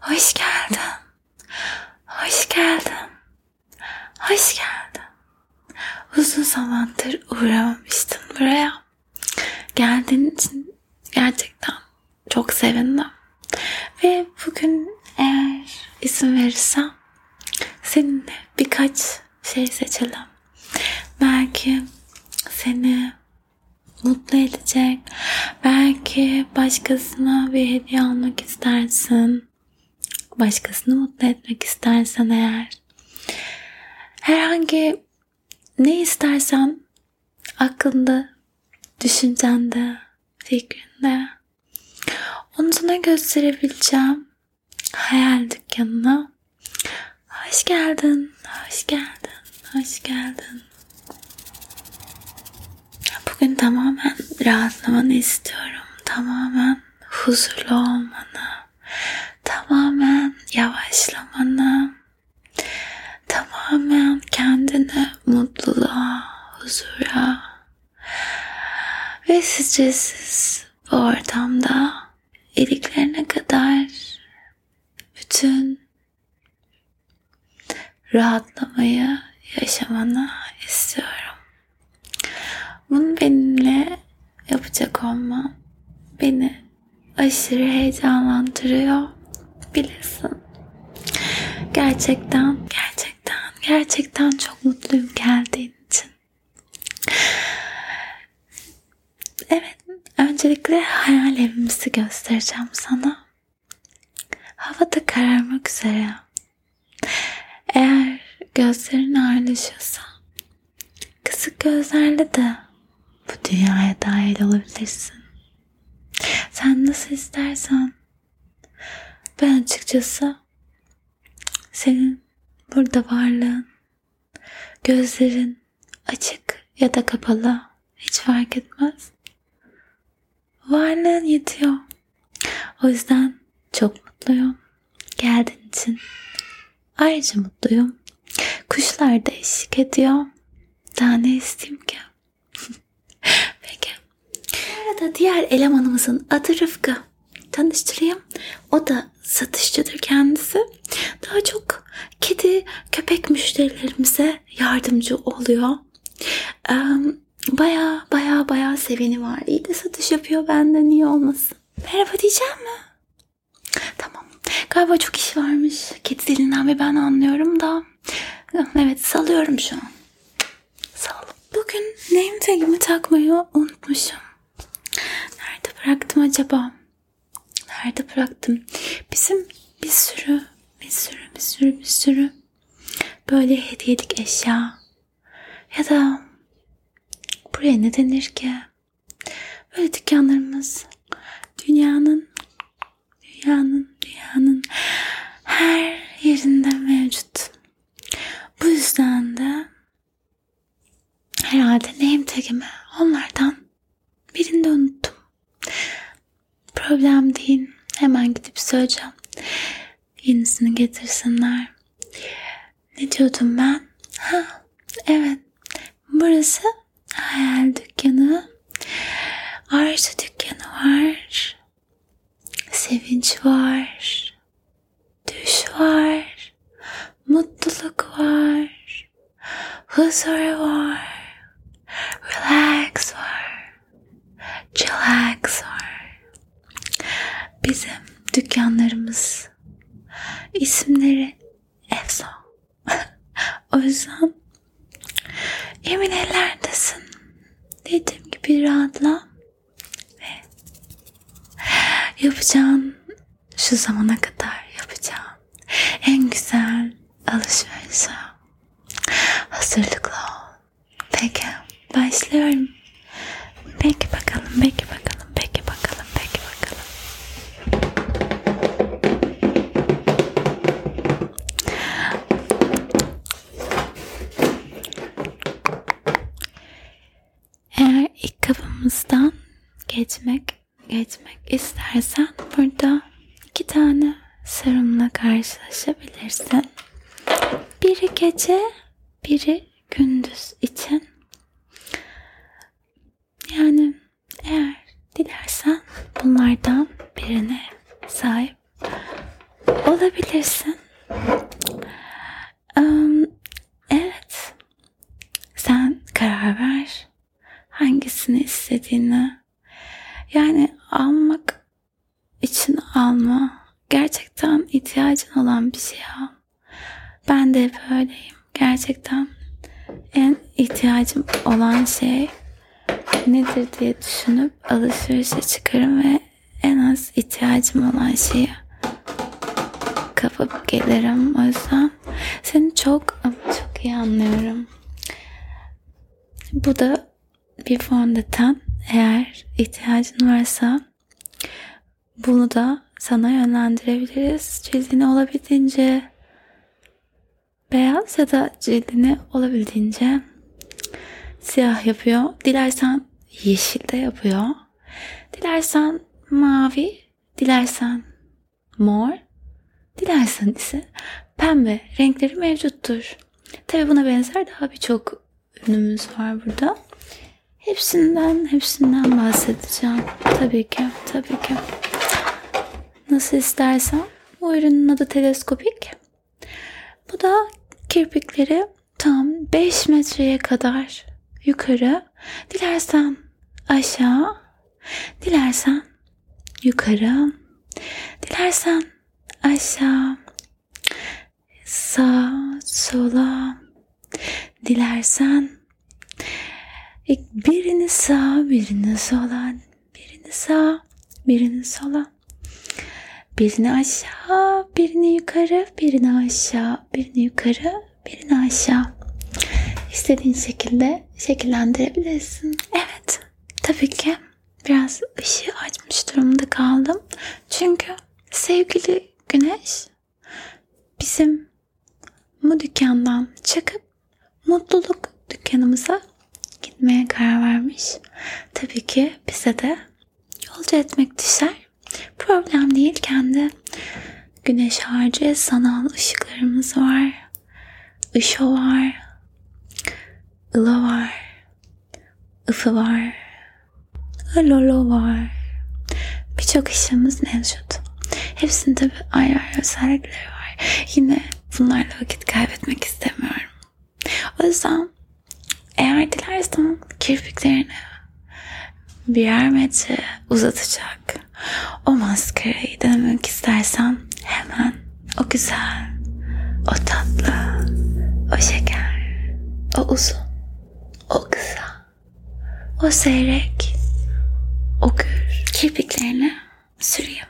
Hoş geldin. Hoş geldin. Hoş geldin. Uzun zamandır uğramamıştın buraya. Geldiğin için gerçekten çok sevindim. Ve bugün eğer izin verirsen seninle birkaç şey seçelim. Belki seni mutlu edecek. Belki başkasına bir hediye almak istersin. Başkasını mutlu etmek istersen eğer. Herhangi ne istersen aklında, düşüncende, fikrinde onu sana gösterebileceğim hayal dükkanına. Hoş geldin, hoş geldin, hoş geldin. Bugün tamamen rahatlamanı istiyorum. Tamamen huzurlu olmanı. Tamamen yavaşlamanı. Tamamen kendini mutluluğa, huzura ve stressiz bu ortamda iliklerine kadar bütün rahatlamayı yaşamanı istiyorum. Bunu benimle yapacak olman beni aşırı heyecanlandırıyor. Bilesin. Gerçekten, gerçekten, gerçekten çok mutluyum geldiğin için. Evet, öncelikle hayal evimizi göstereceğim sana. Hava da kararmak üzere. Eğer gözlerin ağırlaşıyorsa kısık gözlerle de bu dünyaya dahil olabilirsin. Sen nasıl istersen. Ben açıkçası senin burada varlığın, gözlerin açık ya da kapalı hiç fark etmez. Varlığın yetiyor. O yüzden çok mutluyum. Geldiğin için. Ayrıca mutluyum. Kuşlar da eşlik ediyor. Daha ne isteyeyim ki? Arada diğer elemanımızın adı Rıfkı. Tanıştırayım. O da satışçıdır kendisi. Daha çok kedi, köpek müşterilerimize yardımcı oluyor. Baya baya baya seveni var. İyi de satış yapıyor benden iyi olmasın. Merhaba diyeceğim mi? Tamam. Galiba çok iş varmış. Kedi dilinden ve ben anlıyorum da. Evet salıyorum şu an. Sağ olun. Bugün name tagimi takmayı unutmuşum. Bıraktım acaba? Nerede bıraktım? Bizim bir sürü, bir sürü, bir sürü, bir sürü böyle hediyelik eşya ya da buraya ne denir ki? Böyle dükkanlarımız dünyanın dünyanın dünyanın her yerinde mevcut. Bu yüzden de herhalde name tagimi onlardan birinde unuttum. Problem değil. Hemen gidip söyleyeceğim. Yenisini getirsinler. Ne diyordum ben? Ha, evet. Burası hayal dükkanı. Arzu dükkanı var. Sevinç var. Düş var. Mutluluk var. Huzur var. Relax var. Chillax var. Bizim dükkanlarımız isimleri Efso. o yüzden emin ellerdesin. Dediğim gibi rahatla ve yapacağın şu zamana kadar yapacağın en güzel alışverişe hazırlıklı ol. Peki başlıyorum. Peki bakalım, peki bakalım, bunlardan birini sahip olabilirsin. Um, evet. Sen karar ver. Hangisini istediğini. Yani almak için alma. Gerçekten ihtiyacın olan bir şey al. Ben de böyleyim. Gerçekten en ihtiyacım olan şey nedir diye düşünüp alışverişe çıkarım ve en az ihtiyacım olan şeyi kapıp gelirim. O yüzden seni çok ama çok iyi anlıyorum. Bu da bir fondöten. Eğer ihtiyacın varsa bunu da sana yönlendirebiliriz. Cildini olabildiğince beyaz ya da cildini olabildiğince siyah yapıyor. Dilersen yeşil de yapıyor. Dilersen mavi, dilersen mor, dilersen ise pembe renkleri mevcuttur. Tabi buna benzer daha birçok ürünümüz var burada. Hepsinden, hepsinden bahsedeceğim. Tabii ki, tabii ki. Nasıl istersen. Bu ürünün adı teleskopik. Bu da kirpikleri tam 5 metreye kadar yukarı, dilersen aşağı, dilersen yukarı, dilersen aşağı, sağ, sola, dilersen birini sağ, birini sola, birini sağ, birini sola. Birini aşağı, birini yukarı, birini aşağı, birini yukarı, birini aşağı. İstediğin şekilde şekillendirebilirsin. Evet, tabii ki biraz ışığı açmış durumda kaldım. Çünkü sevgili Güneş bizim bu dükkandan çıkıp mutluluk dükkanımıza gitmeye karar vermiş. Tabii ki bize de yolcu etmek düşer. Problem değil kendi güneş harcı sanal ışıklarımız var. Işo var. Ilo var. Ifı var. Lolo var. Birçok ışığımız mevcut. Hepsinin tabi ayrı ayrı özellikleri var. Yine bunlarla vakit kaybetmek istemiyorum. O yüzden eğer dilersen kirpiklerini birer metre uzatacak o maskarayı denemek istersen hemen o güzel, o tatlı, o şeker, o uzun, o kısa, o seyrek, o gür kirpiklerini süreyim.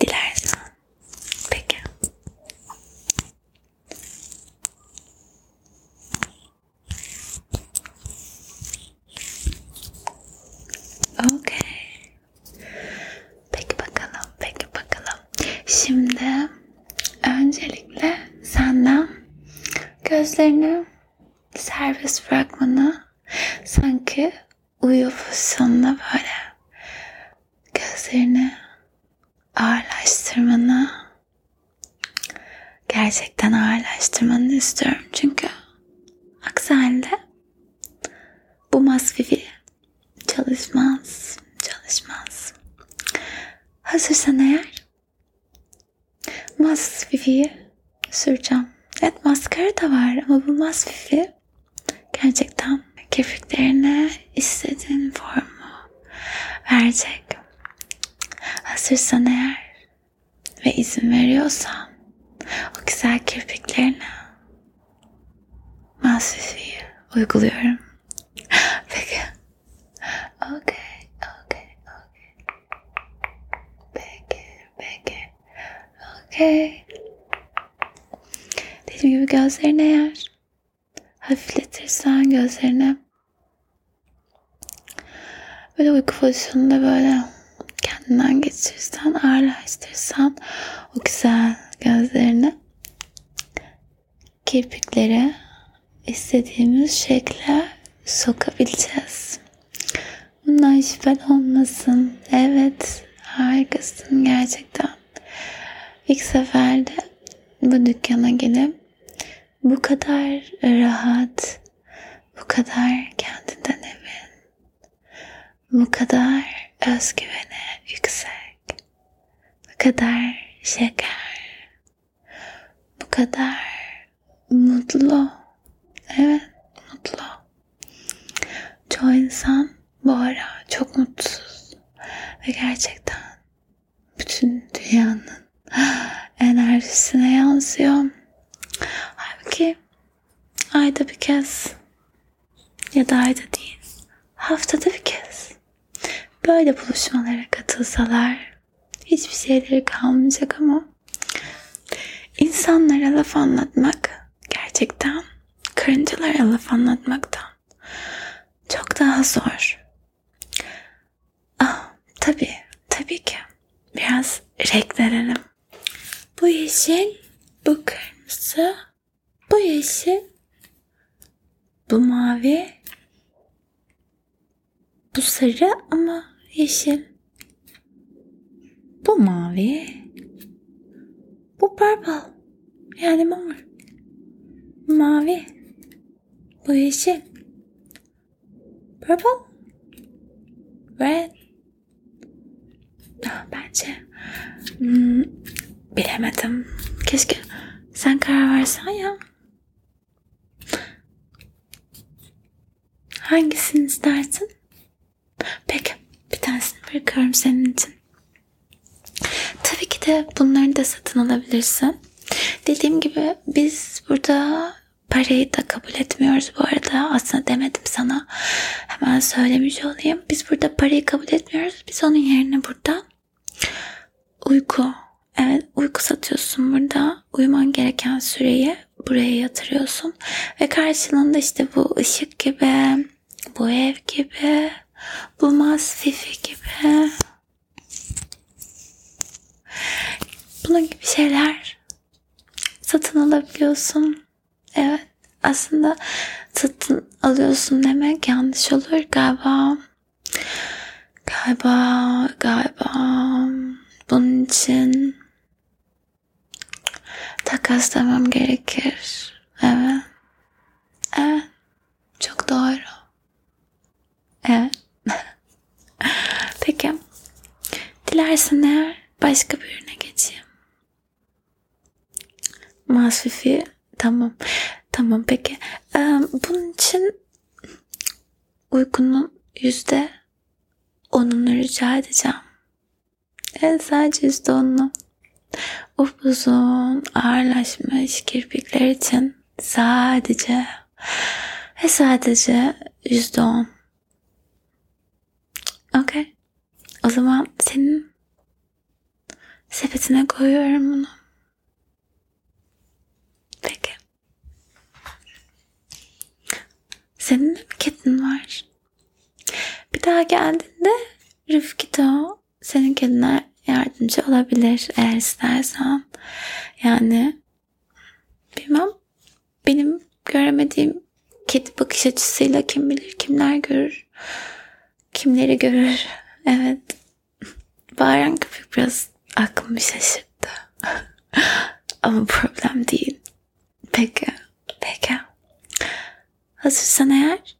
Dilersen. Peki. Okey. Peki bakalım, peki bakalım. Şimdi öncelikle senden gözlerini serbest bırakmanı sanki uyuyor pozisyonunda böyle gözlerini ağırlaştırmanı gerçekten ağırlaştırmanı istiyorum çünkü aksi halde bu masfifi çalışmaz çalışmaz hazırsan eğer masfifiyi süreceğim evet maskara da var ama bu masfifi gerçekten kirpiklerine istediğin formu verecek hazırsan eğer ve izin veriyorsan o güzel kirpiklerine masfifiyi uyguluyorum. Peki. Okay, okay. Peki, peki. Okay. Dediğim gibi gözlerini eğer hafifletirsen gözlerini böyle uyku pozisyonunda böyle kendinden geçirirsen, ağırlaştırırsan o güzel gözlerini kirpikleri istediğimiz şekle sokabileceğiz. Bundan şüphen olmasın. Evet, harikasın gerçekten. İlk seferde bu dükkana gelip bu kadar rahat, bu kadar kendinden emin, bu kadar özgüvene yüksek kadar şeker, bu kadar mutlu. Evet, mutlu. Çoğu insan bu ara çok mutsuz ve gerçekten bütün dünyanın enerjisine yansıyor. Halbuki ayda bir kez ya da ayda değil haftada bir kez böyle buluşmalara katılsalar hiçbir şeyleri kalmayacak ama insanlara laf anlatmak gerçekten karıncalara laf anlatmaktan çok daha zor. Ah, tabii, tabii ki. Biraz renk verelim. Bu yeşil, bu kırmızı, bu yeşil, bu mavi, bu sarı ama yeşil. Bu mavi, bu purple, yani mor. Mavi, bu yeşil. Purple, red. Ah, Bence hmm, bilemedim. Keşke sen karar versen ya. Hangisini istersin? Peki bir tanesini bırakıyorum senin için. Tabii ki de bunları da satın alabilirsin. Dediğim gibi biz burada parayı da kabul etmiyoruz bu arada. Aslında demedim sana. Hemen söylemiş olayım. Biz burada parayı kabul etmiyoruz. Biz onun yerine burada uyku. Evet uyku satıyorsun burada. Uyuman gereken süreyi buraya yatırıyorsun. Ve karşılığında işte bu ışık gibi, bu ev gibi, bu masfifi gibi. Bunun gibi şeyler satın alabiliyorsun. Evet aslında satın alıyorsun demek yanlış olur galiba. Galiba, galiba bunun için takaslamam gerekir. Evet. Evet. Çok doğru. Evet. Peki. Dilersen eğer başka bir ürüne geçeyim. Masfifi tamam. Tamam peki. Ee, bunun için uykunun yüzde onunu rica edeceğim. Evet sadece yüzde onunu. Upuzun ağırlaşmış kirpikler için sadece ve sadece yüzde on. Okey. O zaman senin sepetine koyuyorum bunu. Peki. Senin de mi kedin var? Bir daha geldiğinde Rıfkı da senin kedine yardımcı olabilir eğer istersen. Yani bilmem benim göremediğim kedi bakış açısıyla kim bilir kimler görür. Kimleri görür. Evet. Bağıran köpek biraz aklımı şaşırttı. Ama problem değil. Peki. Peki. Hazırsan eğer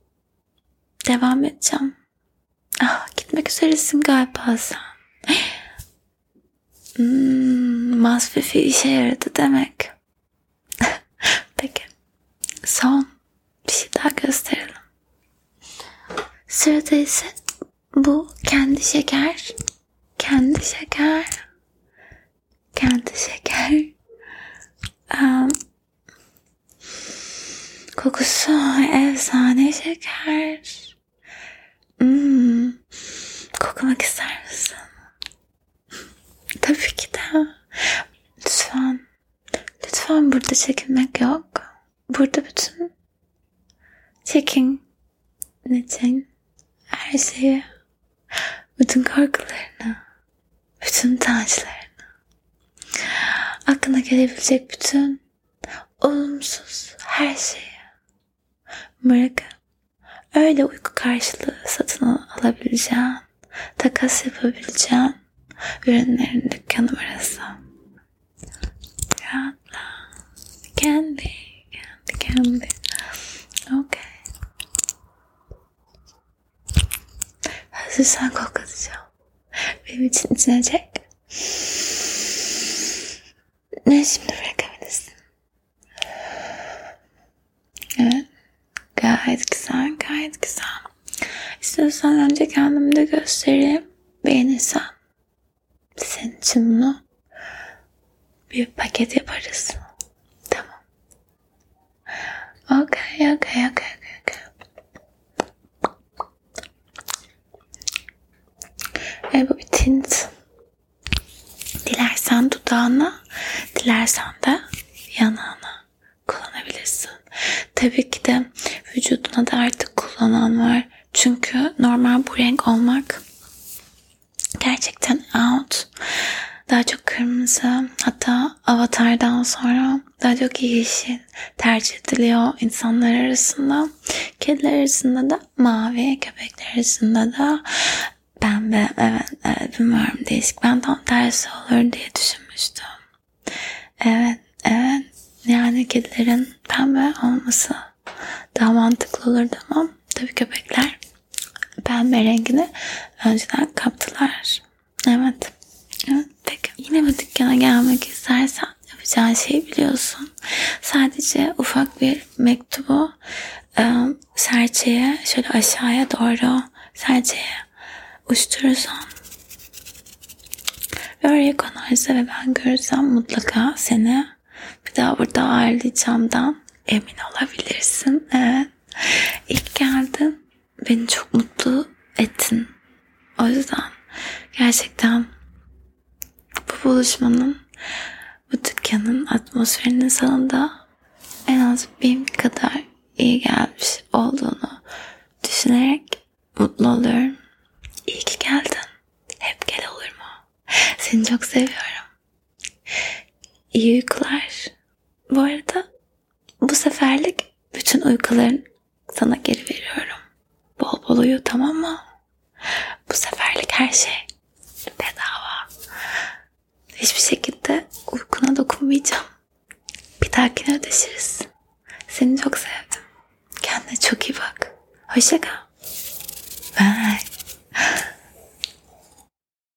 devam edeceğim. Ah, gitmek üzeresin galiba sen. Hmm, masfifi işe yaradı demek. Peki. Son bir şey daha gösterelim. Sırada ise bu kendi şeker. Kendi şeker. Kendi şeker. Um, kokusu efsane şeker. Hmm, koklamak ister misin? Tabii ki de. Lütfen. Lütfen burada çekinmek yok. Burada bütün çekin için her şeyi, bütün korkularını, bütün taçlarını, aklına gelebilecek bütün olumsuz her şeyi bırakıp öyle uyku karşılığı satın alabileceğin, takas yapabileceğin ürünlerin dükkanı burası. Rahatla. Kendi, kendi, kendi. Okay. Hazırsan koklatacağım. Benim için içine. Ne şimdi bırakabilirsin. Evet. Gayet güzel, gayet güzel. İstiyorsan önce kendimi de göstereyim. Beğenirsen senin için bunu bir paket yaparız. Tamam. Okay, okay, okay, okay. Evet bu bir tint. Dilersen dudağına, dilersen de yanağına kullanabilirsin. Tabii ki de vücuduna da artık kullanan var. Çünkü normal bu renk olmak gerçekten out. Daha çok kırmızı hatta avatardan sonra daha çok yeşil tercih ediliyor insanlar arasında. Kediler arasında da mavi, köpekler arasında da pembe. Evet, evet bilmiyorum değişik. Ben tam tersi olur diye düşünmüştüm. Evet, evet. Yani kedilerin pembe olması daha mantıklı olurdu ama tabii köpekler pembe rengini önceden kaptılar. Evet. Evet peki. Yine bu dükkana gelmek istersen yapacağın şeyi biliyorsun. Sadece ufak bir mektubu e, serçeye şöyle aşağıya doğru serçeye uçturursan ve oraya konarsa ve ben görürsem mutlaka seni bir daha burada ağırlayacağımdan emin olabilirsin. Evet. İlk geldin. Beni çok mutlu ettin. O yüzden gerçekten bu buluşmanın, bu dükkanın atmosferinin sana da en az benim kadar iyi gelmiş olduğunu düşünerek mutlu oluyorum. İyi ki geldin. Hep gel olur mu? Seni çok seviyorum. İyi uykular. Bu arada bu seferlik bütün uykuların sana geri veriyorum. Bol bol uyu tamam mı? Bu seferlik her şey bedava hiçbir şekilde uykuna dokunmayacağım. Bir dahakine ödeşiriz. Seni çok sevdim. Kendine çok iyi bak. Hoşça kal. Bye.